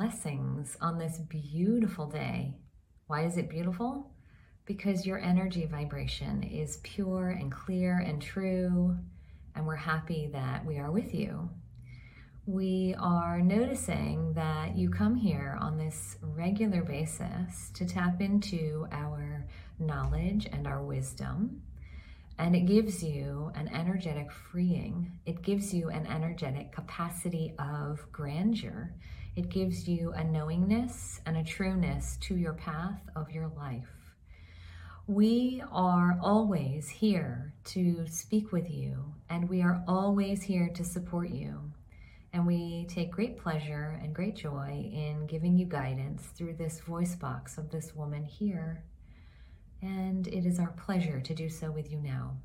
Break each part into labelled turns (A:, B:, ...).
A: Blessings on this beautiful day. Why is it beautiful? Because your energy vibration is pure and clear and true, and we're happy that we are with you. We are noticing that you come here on this regular basis to tap into our knowledge and our wisdom and it gives you an energetic freeing. It gives you an energetic capacity of grandeur. It gives you a knowingness and a trueness to your path of your life. We are always here to speak with you, and we are always here to support you. And we take great pleasure and great joy in giving you guidance through this voice box of this woman here and it is our pleasure to do so with you now.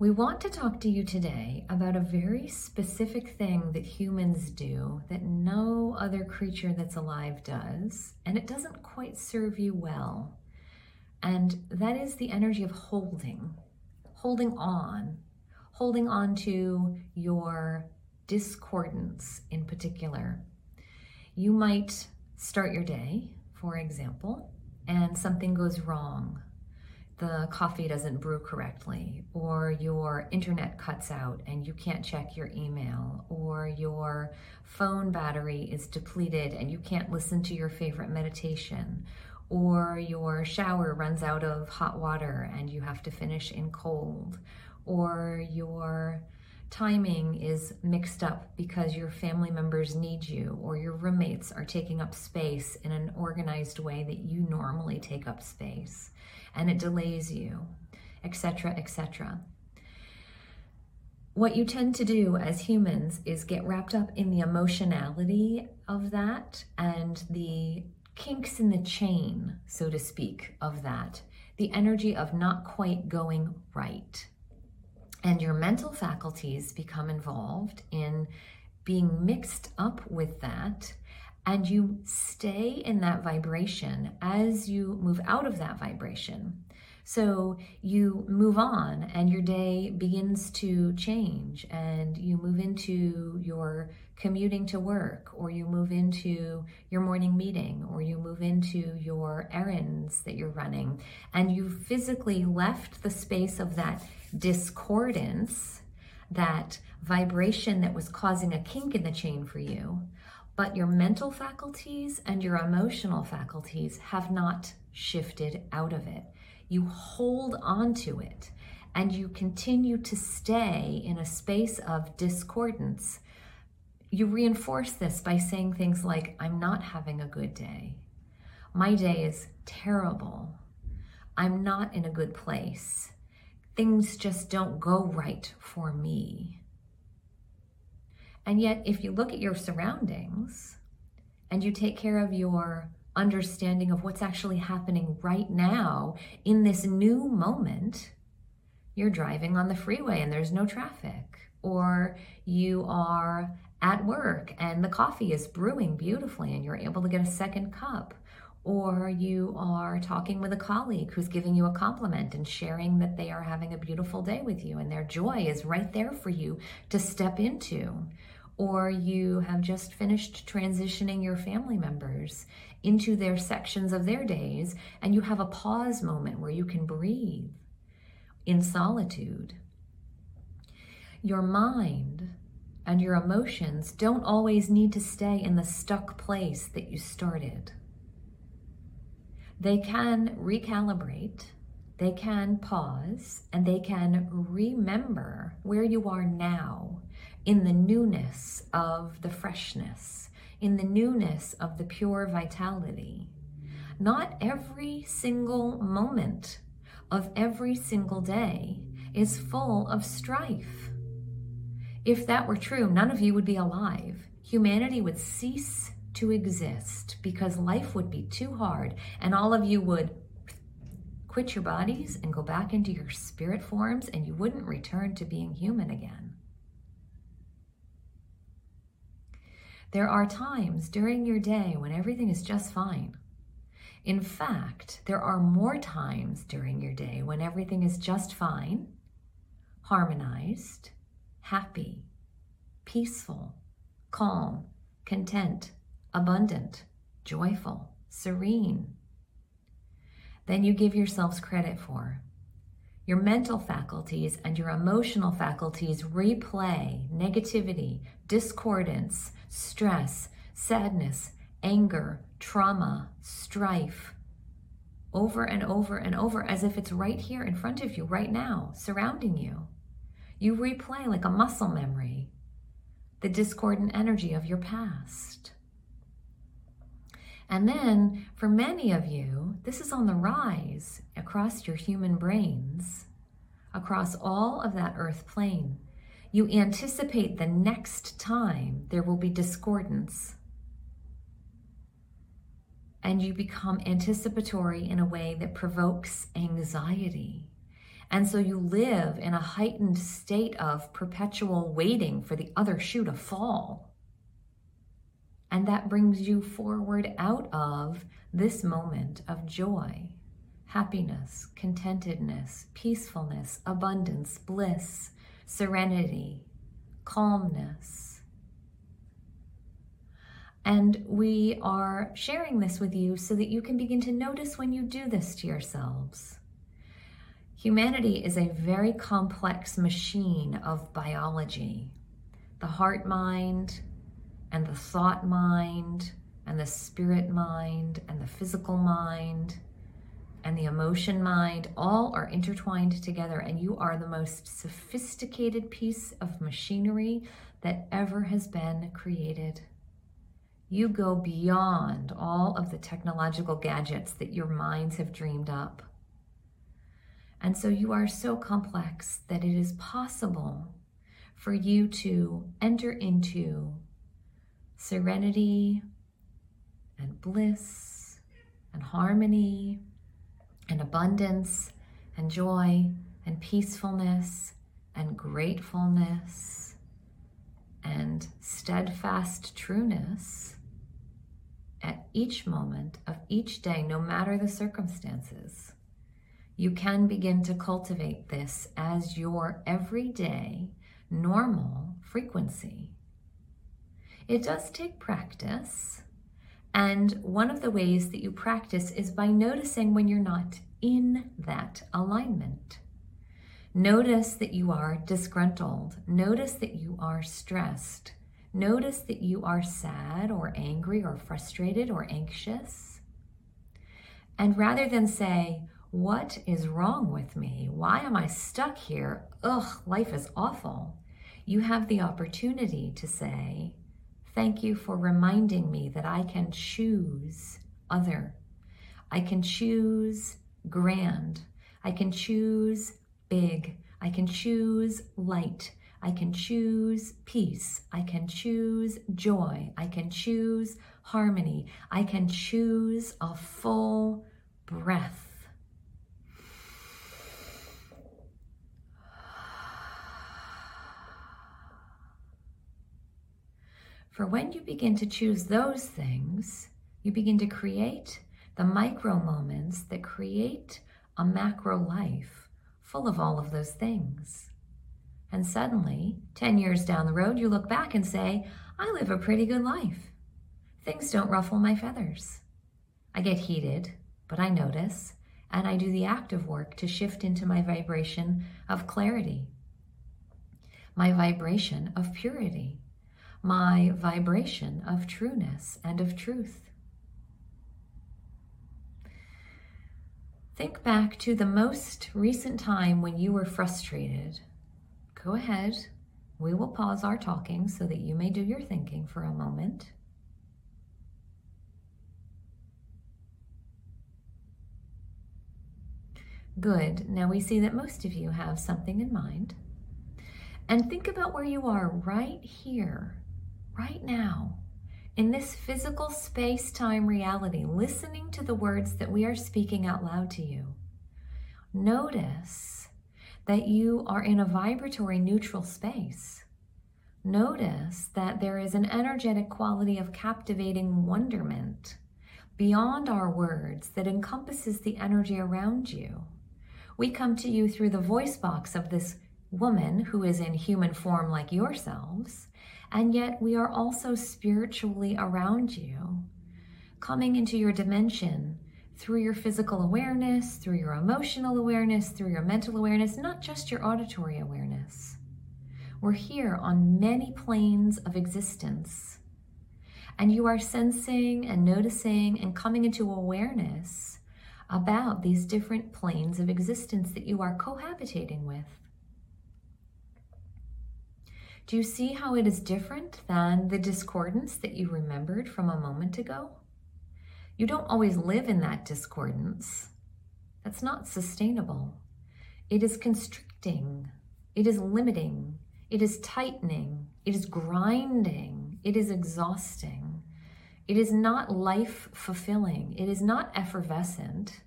A: We want to talk to you today about a very specific thing that humans do that no other creature that's alive does, and it doesn't quite serve you well. And that is the energy of holding, holding on, holding on to your discordance in particular. You might start your day, for example, and something goes wrong. The coffee doesn't brew correctly, or your internet cuts out and you can't check your email, or your phone battery is depleted and you can't listen to your favorite meditation, or your shower runs out of hot water and you have to finish in cold, or your timing is mixed up because your family members need you or your roommates are taking up space in an organized way that you normally take up space and it delays you, etc., etc. What you tend to do as humans is get wrapped up in the emotionality of that and the kinks in the chain, so to speak, of that, the energy of not quite going right and your mental faculties become involved in being mixed up with that and you stay in that vibration as you move out of that vibration. So you move on and your day begins to change and you move into your commuting to work or you move into your morning meeting or you move into your errands that you're running and you physically left the space of that discordance, that vibration that was causing a kink in the chain for you, but your mental faculties and your emotional faculties have not shifted out of it you hold on to it and you continue to stay in a space of discordance, you reinforce this by saying things like, I'm not having a good day. My day is terrible. I'm not in a good place. Things just don't go right for me. And yet, if you look at your surroundings and you take care of your understanding of what's actually happening right now in this new moment, you're driving on the freeway and there's no traffic, or you are at work and the coffee is brewing beautifully and you're able to get a second cup. Or you are talking with a colleague who's giving you a compliment and sharing that they are having a beautiful day with you and their joy is right there for you to step into or you have just finished transitioning your family members into their sections of their days, and you have a pause moment where you can breathe in solitude. Your mind and your emotions don't always need to stay in the stuck place that you started. They can recalibrate, they can pause, and they can remember where you are now in the newness of the freshness, in the newness of the pure vitality. Not every single moment of every single day is full of strife. If that were true, none of you would be alive. Humanity would cease to exist because life would be too hard and all of you would quit your bodies and go back into your spirit forms and you wouldn't return to being human again. There are times during your day when everything is just fine. In fact, there are more times during your day when everything is just fine, harmonized, happy, peaceful, calm, content, abundant, joyful, serene, than you give yourselves credit for. Your mental faculties and your emotional faculties replay negativity, discordance, stress, sadness, anger, trauma, strife over and over and over as if it's right here in front of you, right now, surrounding you. You replay like a muscle memory the discordant energy of your past. And then, for many of you, this is on the rise across your human brains, across all of that earth plane. You anticipate the next time there will be discordance. And you become anticipatory in a way that provokes anxiety. And so you live in a heightened state of perpetual waiting for the other shoe to fall. And that brings you forward out of this moment of joy, happiness, contentedness, peacefulness, abundance, bliss, serenity, calmness. And we are sharing this with you so that you can begin to notice when you do this to yourselves. Humanity is a very complex machine of biology. The heart mind, and the thought mind and the spirit mind and the physical mind and the emotion mind all are intertwined together and you are the most sophisticated piece of machinery that ever has been created. You go beyond all of the technological gadgets that your minds have dreamed up. And so you are so complex that it is possible for you to enter into serenity and bliss and harmony and abundance and joy and peacefulness and gratefulness and steadfast trueness at each moment of each day, no matter the circumstances. You can begin to cultivate this as your everyday, normal frequency. It does take practice. And one of the ways that you practice is by noticing when you're not in that alignment. Notice that you are disgruntled. Notice that you are stressed. Notice that you are sad or angry or frustrated or anxious. And rather than say, What is wrong with me? Why am I stuck here? Ugh, life is awful. You have the opportunity to say, Thank you for reminding me that I can choose other. I can choose grand. I can choose big. I can choose light. I can choose peace. I can choose joy. I can choose harmony. I can choose a full breath. For when you begin to choose those things, you begin to create the micro moments that create a macro life full of all of those things. And suddenly, 10 years down the road, you look back and say, I live a pretty good life. Things don't ruffle my feathers. I get heated, but I notice, and I do the active work to shift into my vibration of clarity, my vibration of purity my vibration of trueness and of truth. Think back to the most recent time when you were frustrated. Go ahead. We will pause our talking so that you may do your thinking for a moment. Good. Now we see that most of you have something in mind. And think about where you are right here, right now, in this physical space time reality, listening to the words that we are speaking out loud to you. Notice that you are in a vibratory neutral space. Notice that there is an energetic quality of captivating wonderment beyond our words that encompasses the energy around you. We come to you through the voice box of this woman who is in human form like yourselves, and yet we are also spiritually around you, coming into your dimension through your physical awareness, through your emotional awareness, through your mental awareness, not just your auditory awareness. We're here on many planes of existence. And you are sensing and noticing and coming into awareness about these different planes of existence that you are cohabitating with. Do you see how it is different than the discordance that you remembered from a moment ago? You don't always live in that discordance. That's not sustainable. It is constricting. It is limiting. It is tightening. It is grinding. It is exhausting. It is not life fulfilling. It is not effervescent.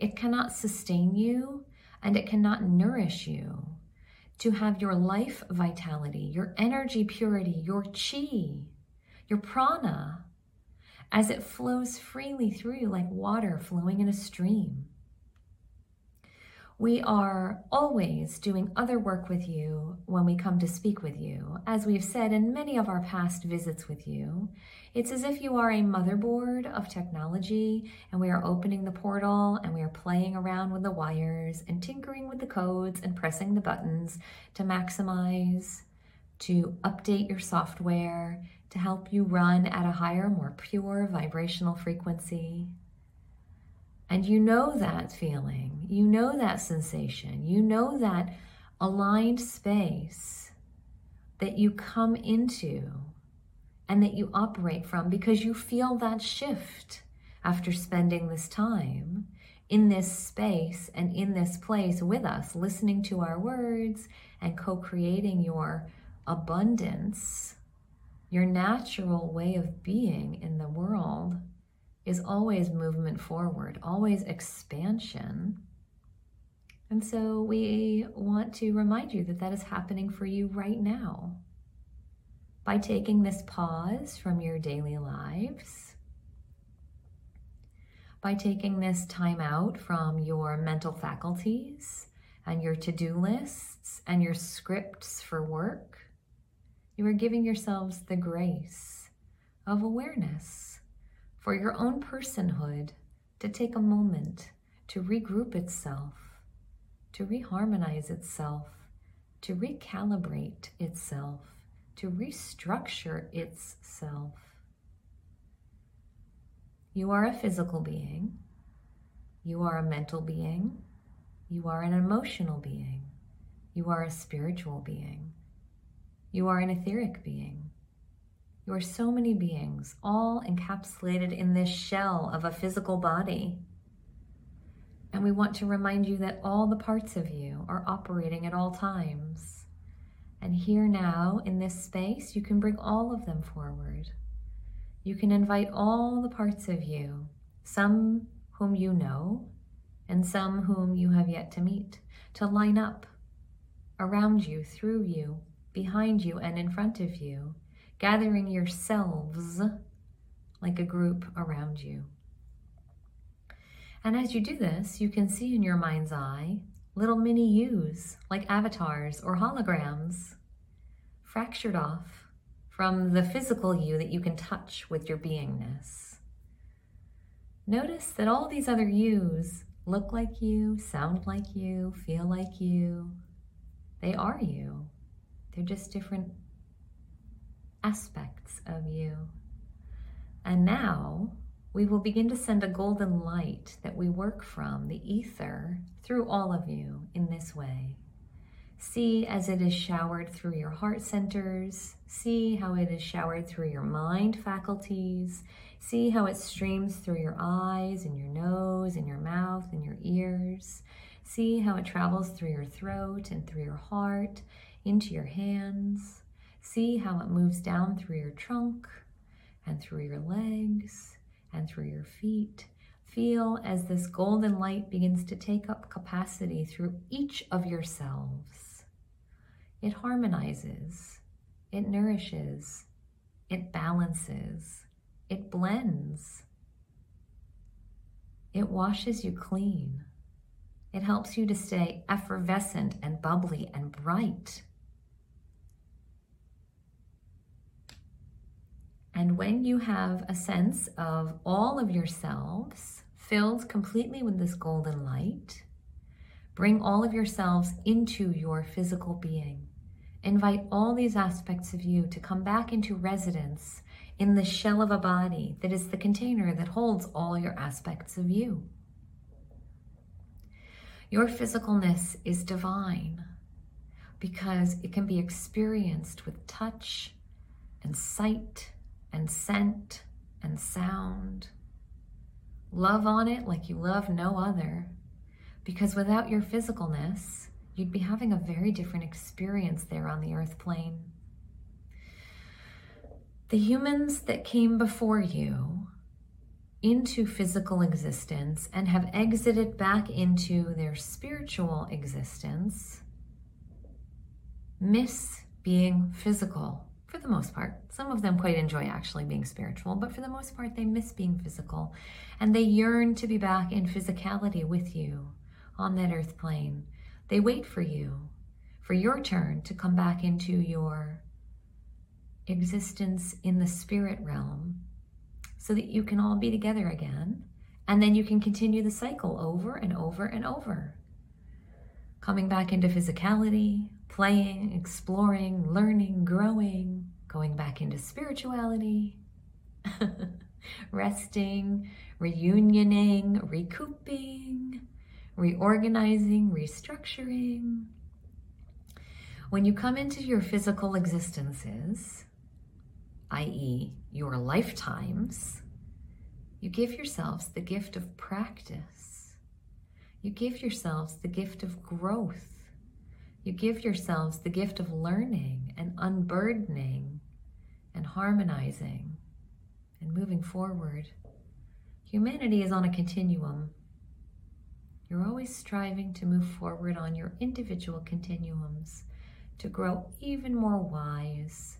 A: It cannot sustain you and it cannot nourish you to have your life vitality, your energy purity, your chi, your prana as it flows freely through you like water flowing in a stream. We are always doing other work with you when we come to speak with you. As we've said in many of our past visits with you, it's as if you are a motherboard of technology and we are opening the portal and we are playing around with the wires and tinkering with the codes and pressing the buttons to maximize, to update your software, to help you run at a higher, more pure vibrational frequency. And you know that feeling, you know that sensation, you know that aligned space that you come into and that you operate from because you feel that shift after spending this time in this space and in this place with us, listening to our words and co creating your abundance, your natural way of being in the world is always movement forward, always expansion. And so we want to remind you that that is happening for you right now by taking this pause from your daily lives, by taking this time out from your mental faculties and your to do lists and your scripts for work. You are giving yourselves the grace of awareness for your own personhood to take a moment to regroup itself, to reharmonize itself, to recalibrate itself, to restructure itself. You are a physical being. You are a mental being. You are an emotional being. You are a spiritual being. You are an etheric being. You are so many beings, all encapsulated in this shell of a physical body. And we want to remind you that all the parts of you are operating at all times. And here now, in this space, you can bring all of them forward. You can invite all the parts of you, some whom you know, and some whom you have yet to meet, to line up around you, through you, behind you, and in front of you gathering yourselves like a group around you. And as you do this, you can see in your mind's eye little mini yous like avatars or holograms fractured off from the physical you that you can touch with your beingness. Notice that all these other yous look like you, sound like you, feel like you. They are you. They're just different aspects of you. And now we will begin to send a golden light that we work from the ether through all of you in this way. See as it is showered through your heart centers. See how it is showered through your mind faculties. See how it streams through your eyes and your nose and your mouth and your ears. See how it travels through your throat and through your heart into your hands. See how it moves down through your trunk and through your legs and through your feet. Feel as this golden light begins to take up capacity through each of yourselves. It harmonizes, it nourishes, it balances, it blends, it washes you clean. It helps you to stay effervescent and bubbly and bright. And when you have a sense of all of yourselves filled completely with this golden light, bring all of yourselves into your physical being. Invite all these aspects of you to come back into residence in the shell of a body that is the container that holds all your aspects of you. Your physicalness is divine because it can be experienced with touch and sight and scent and sound. Love on it like you love no other because without your physicalness, you'd be having a very different experience there on the earth plane. The humans that came before you into physical existence and have exited back into their spiritual existence miss being physical for the most part. Some of them quite enjoy actually being spiritual, but for the most part, they miss being physical and they yearn to be back in physicality with you on that earth plane they wait for you, for your turn to come back into your existence in the spirit realm so that you can all be together again. And then you can continue the cycle over and over and over. Coming back into physicality, playing, exploring, learning, growing, going back into spirituality, resting, reunioning, recouping, reorganizing, restructuring. When you come into your physical existences, i.e., your lifetimes, you give yourselves the gift of practice. You give yourselves the gift of growth. You give yourselves the gift of learning and unburdening and harmonizing and moving forward. Humanity is on a continuum. You're always striving to move forward on your individual continuums, to grow even more wise,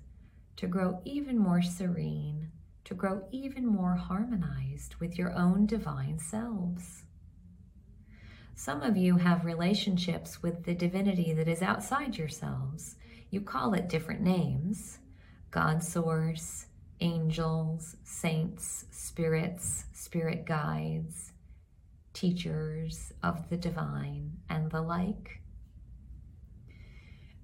A: to grow even more serene, to grow even more harmonized with your own divine selves. Some of you have relationships with the divinity that is outside yourselves. You call it different names God Source, angels, saints, spirits, spirit guides teachers of the divine, and the like.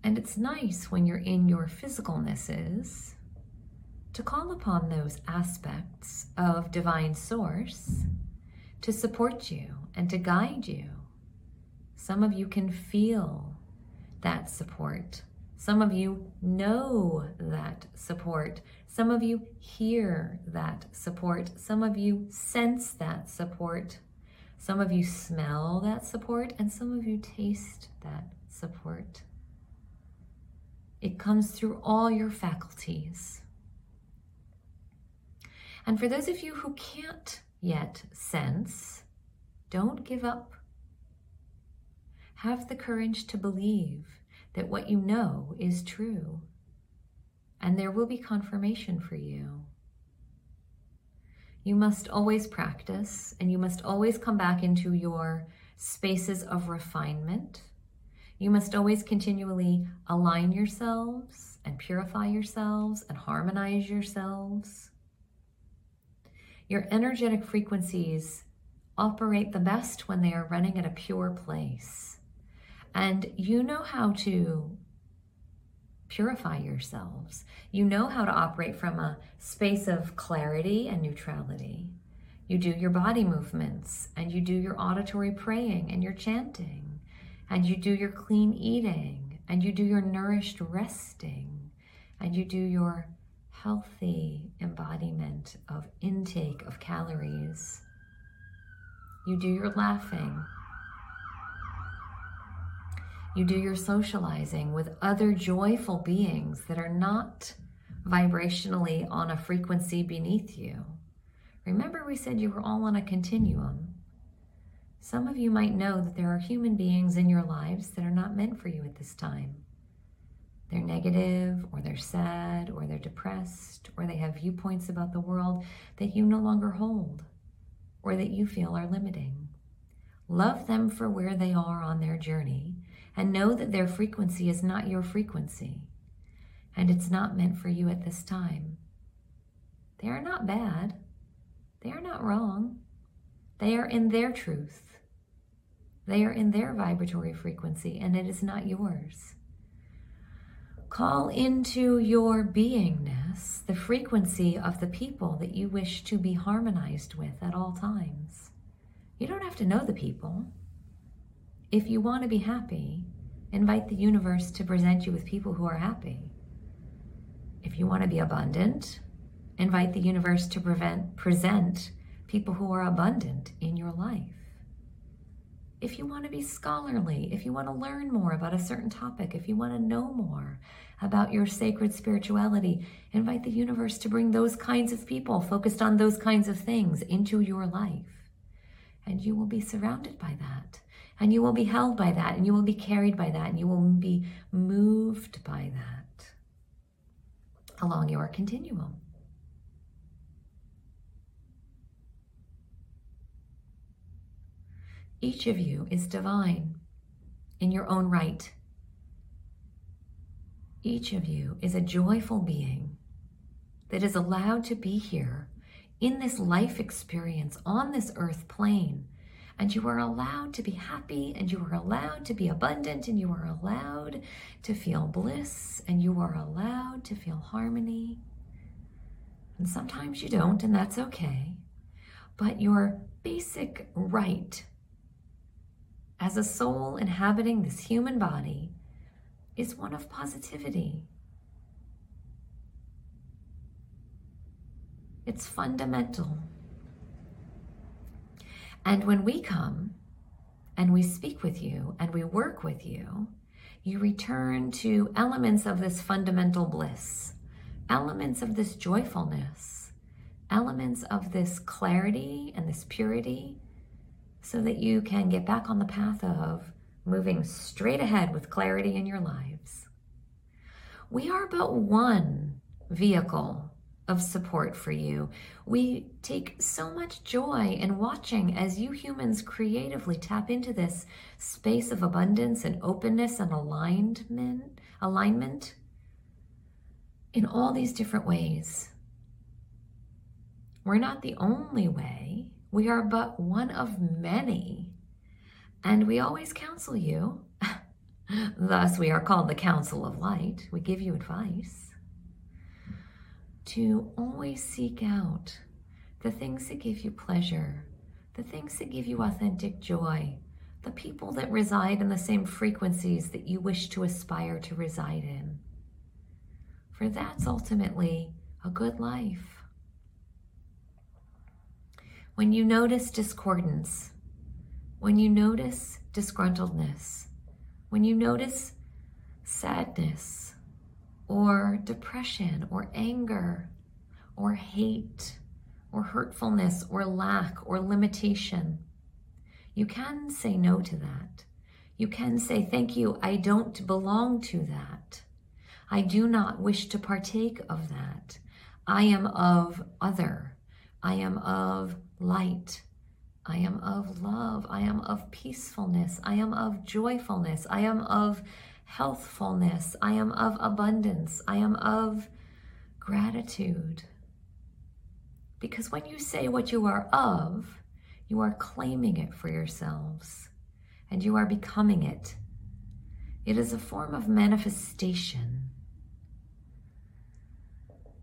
A: And it's nice when you're in your physicalnesses to call upon those aspects of divine source to support you and to guide you. Some of you can feel that support. Some of you know that support. Some of you hear that support. Some of you sense that support. Some of you smell that support, and some of you taste that support. It comes through all your faculties. And for those of you who can't yet sense, don't give up. Have the courage to believe that what you know is true, and there will be confirmation for you. You must always practice and you must always come back into your spaces of refinement. You must always continually align yourselves and purify yourselves and harmonize yourselves. Your energetic frequencies operate the best when they are running at a pure place. And you know how to purify yourselves. You know how to operate from a space of clarity and neutrality. You do your body movements and you do your auditory praying and your chanting and you do your clean eating and you do your nourished resting and you do your healthy embodiment of intake of calories. You do your laughing You do your socializing with other joyful beings that are not vibrationally on a frequency beneath you. Remember, we said you were all on a continuum. Some of you might know that there are human beings in your lives that are not meant for you at this time. They're negative, or they're sad, or they're depressed, or they have viewpoints about the world that you no longer hold, or that you feel are limiting. Love them for where they are on their journey, and know that their frequency is not your frequency, and it's not meant for you at this time. They are not bad. They are not wrong. They are in their truth. They are in their vibratory frequency, and it is not yours. Call into your beingness the frequency of the people that you wish to be harmonized with at all times. You don't have to know the people. If you want to be happy, invite the universe to present you with people who are happy. If you want to be abundant, Invite the universe to prevent, present people who are abundant in your life. If you want to be scholarly, if you want to learn more about a certain topic, if you want to know more about your sacred spirituality, invite the universe to bring those kinds of people focused on those kinds of things into your life. And you will be surrounded by that. And you will be held by that. And you will be carried by that. And you will be moved by that along your continuum. Each of you is divine in your own right. Each of you is a joyful being that is allowed to be here in this life experience on this earth plane. And you are allowed to be happy, and you are allowed to be abundant, and you are allowed to feel bliss, and you are allowed to feel harmony. And sometimes you don't, and that's okay. But your basic right as a soul inhabiting this human body is one of positivity. It's fundamental. And when we come and we speak with you and we work with you, you return to elements of this fundamental bliss, elements of this joyfulness, elements of this clarity and this purity so that you can get back on the path of moving straight ahead with clarity in your lives. We are but one vehicle of support for you. We take so much joy in watching as you humans creatively tap into this space of abundance and openness and alignment, alignment in all these different ways. We're not the only way we are but one of many, and we always counsel you. Thus, we are called the Council of Light. We give you advice to always seek out the things that give you pleasure, the things that give you authentic joy, the people that reside in the same frequencies that you wish to aspire to reside in. For that's ultimately a good life. When you notice discordance, when you notice disgruntledness, when you notice sadness or depression or anger or hate or hurtfulness or lack or limitation, you can say no to that. You can say, Thank you, I don't belong to that. I do not wish to partake of that. I am of other. I am of light. I am of love. I am of peacefulness. I am of joyfulness. I am of healthfulness. I am of abundance. I am of gratitude. Because when you say what you are of, you are claiming it for yourselves and you are becoming it. It is a form of manifestation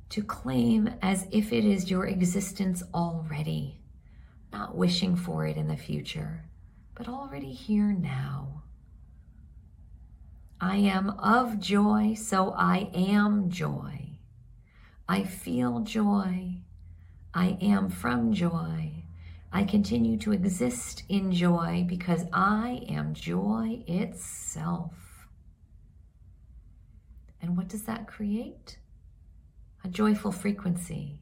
A: to claim as if it is your existence already not wishing for it in the future, but already here now. I am of joy, so I am joy. I feel joy. I am from joy. I continue to exist in joy because I am joy itself. And what does that create? A joyful frequency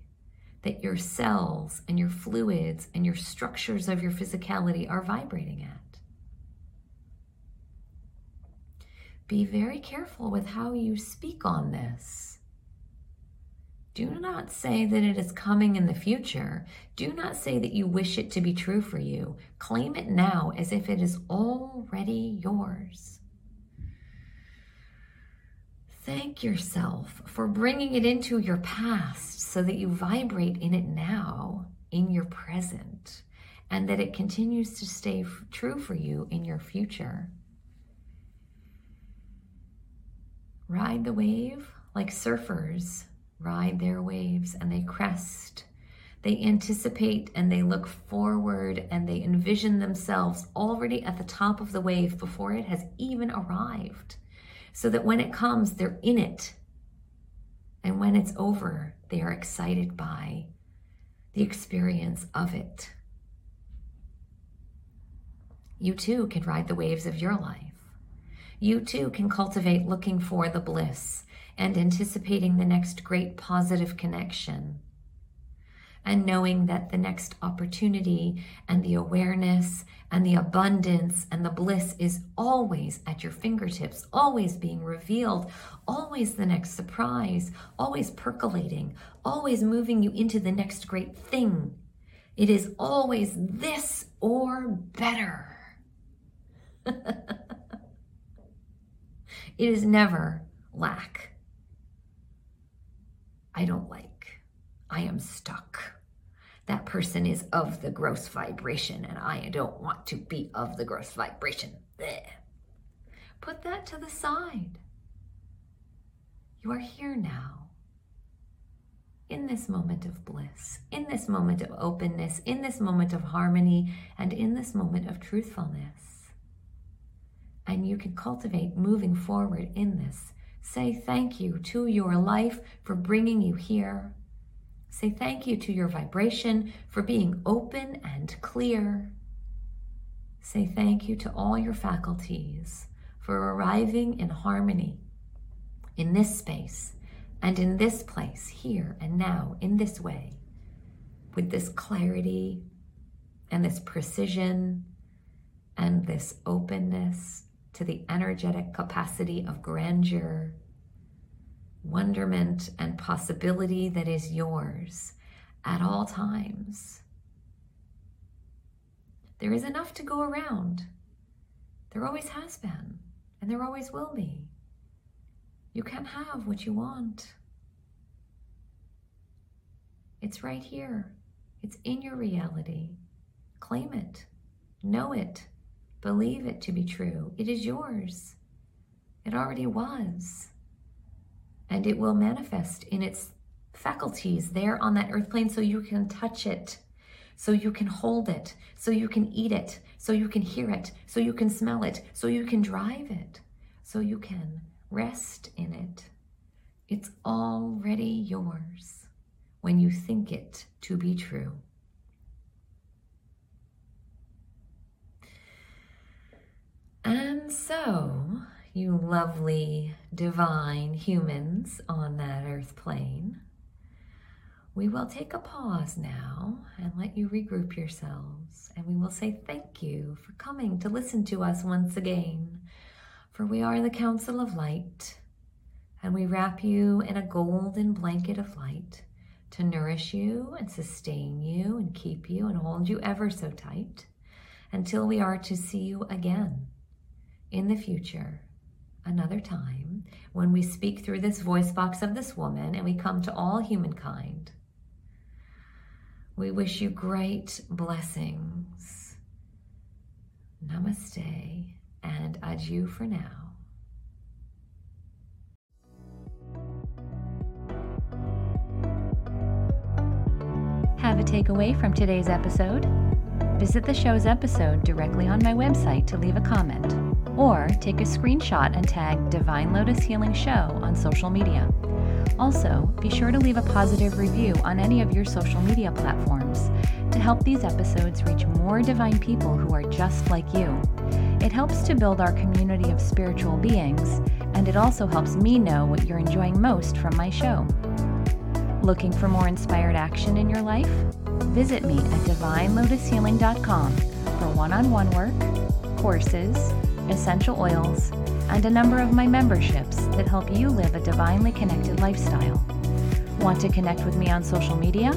A: that your cells and your fluids and your structures of your physicality are vibrating at. Be very careful with how you speak on this. Do not say that it is coming in the future. Do not say that you wish it to be true for you. Claim it now as if it is already yours. Thank yourself for bringing it into your past so that you vibrate in it now, in your present, and that it continues to stay f- true for you in your future. Ride the wave like surfers ride their waves and they crest. They anticipate and they look forward and they envision themselves already at the top of the wave before it has even arrived so that when it comes, they're in it. And when it's over, they are excited by the experience of it. You too can ride the waves of your life. You too can cultivate looking for the bliss and anticipating the next great positive connection and knowing that the next opportunity and the awareness and the abundance and the bliss is always at your fingertips, always being revealed, always the next surprise, always percolating, always moving you into the next great thing. It is always this or better. it is never lack. I don't like. I am stuck. That person is of the gross vibration, and I don't want to be of the gross vibration. Blech. Put that to the side. You are here now. In this moment of bliss, in this moment of openness, in this moment of harmony, and in this moment of truthfulness. And you can cultivate moving forward in this. Say thank you to your life for bringing you here Say thank you to your vibration for being open and clear. Say thank you to all your faculties for arriving in harmony in this space and in this place, here and now, in this way, with this clarity and this precision and this openness to the energetic capacity of grandeur wonderment and possibility that is yours at all times. There is enough to go around. There always has been, and there always will be. You can have what you want. It's right here. It's in your reality. Claim it. Know it. Believe it to be true. It is yours. It already was and it will manifest in its faculties there on that earth plane so you can touch it, so you can hold it, so you can eat it, so you can hear it, so you can smell it, so you can drive it, so you can rest in it. It's already yours when you think it to be true. And so, you lovely, divine humans on that earth plane. We will take a pause now and let you regroup yourselves, and we will say thank you for coming to listen to us once again. For we are the Council of Light, and we wrap you in a golden blanket of light to nourish you and sustain you and keep you and hold you ever so tight until we are to see you again in the future another time when we speak through this voice box of this woman and we come to all humankind. We wish you great blessings. Namaste and adieu for now.
B: Have a takeaway from today's episode? Visit the show's episode directly on my website to leave a comment, or take a screenshot and tag Divine Lotus Healing Show on social media. Also, be sure to leave a positive review on any of your social media platforms, to help these episodes reach more divine people who are just like you. It helps to build our community of spiritual beings, and it also helps me know what you're enjoying most from my show. Looking for more inspired action in your life? Visit me at divinelotushealing.com for one on one work, courses, essential oils, and a number of my memberships that help you live a divinely connected lifestyle. Want to connect with me on social media?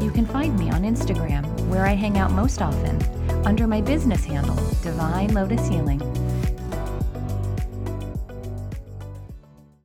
B: You can find me on Instagram, where I hang out most often, under my business handle, Divine Lotus Healing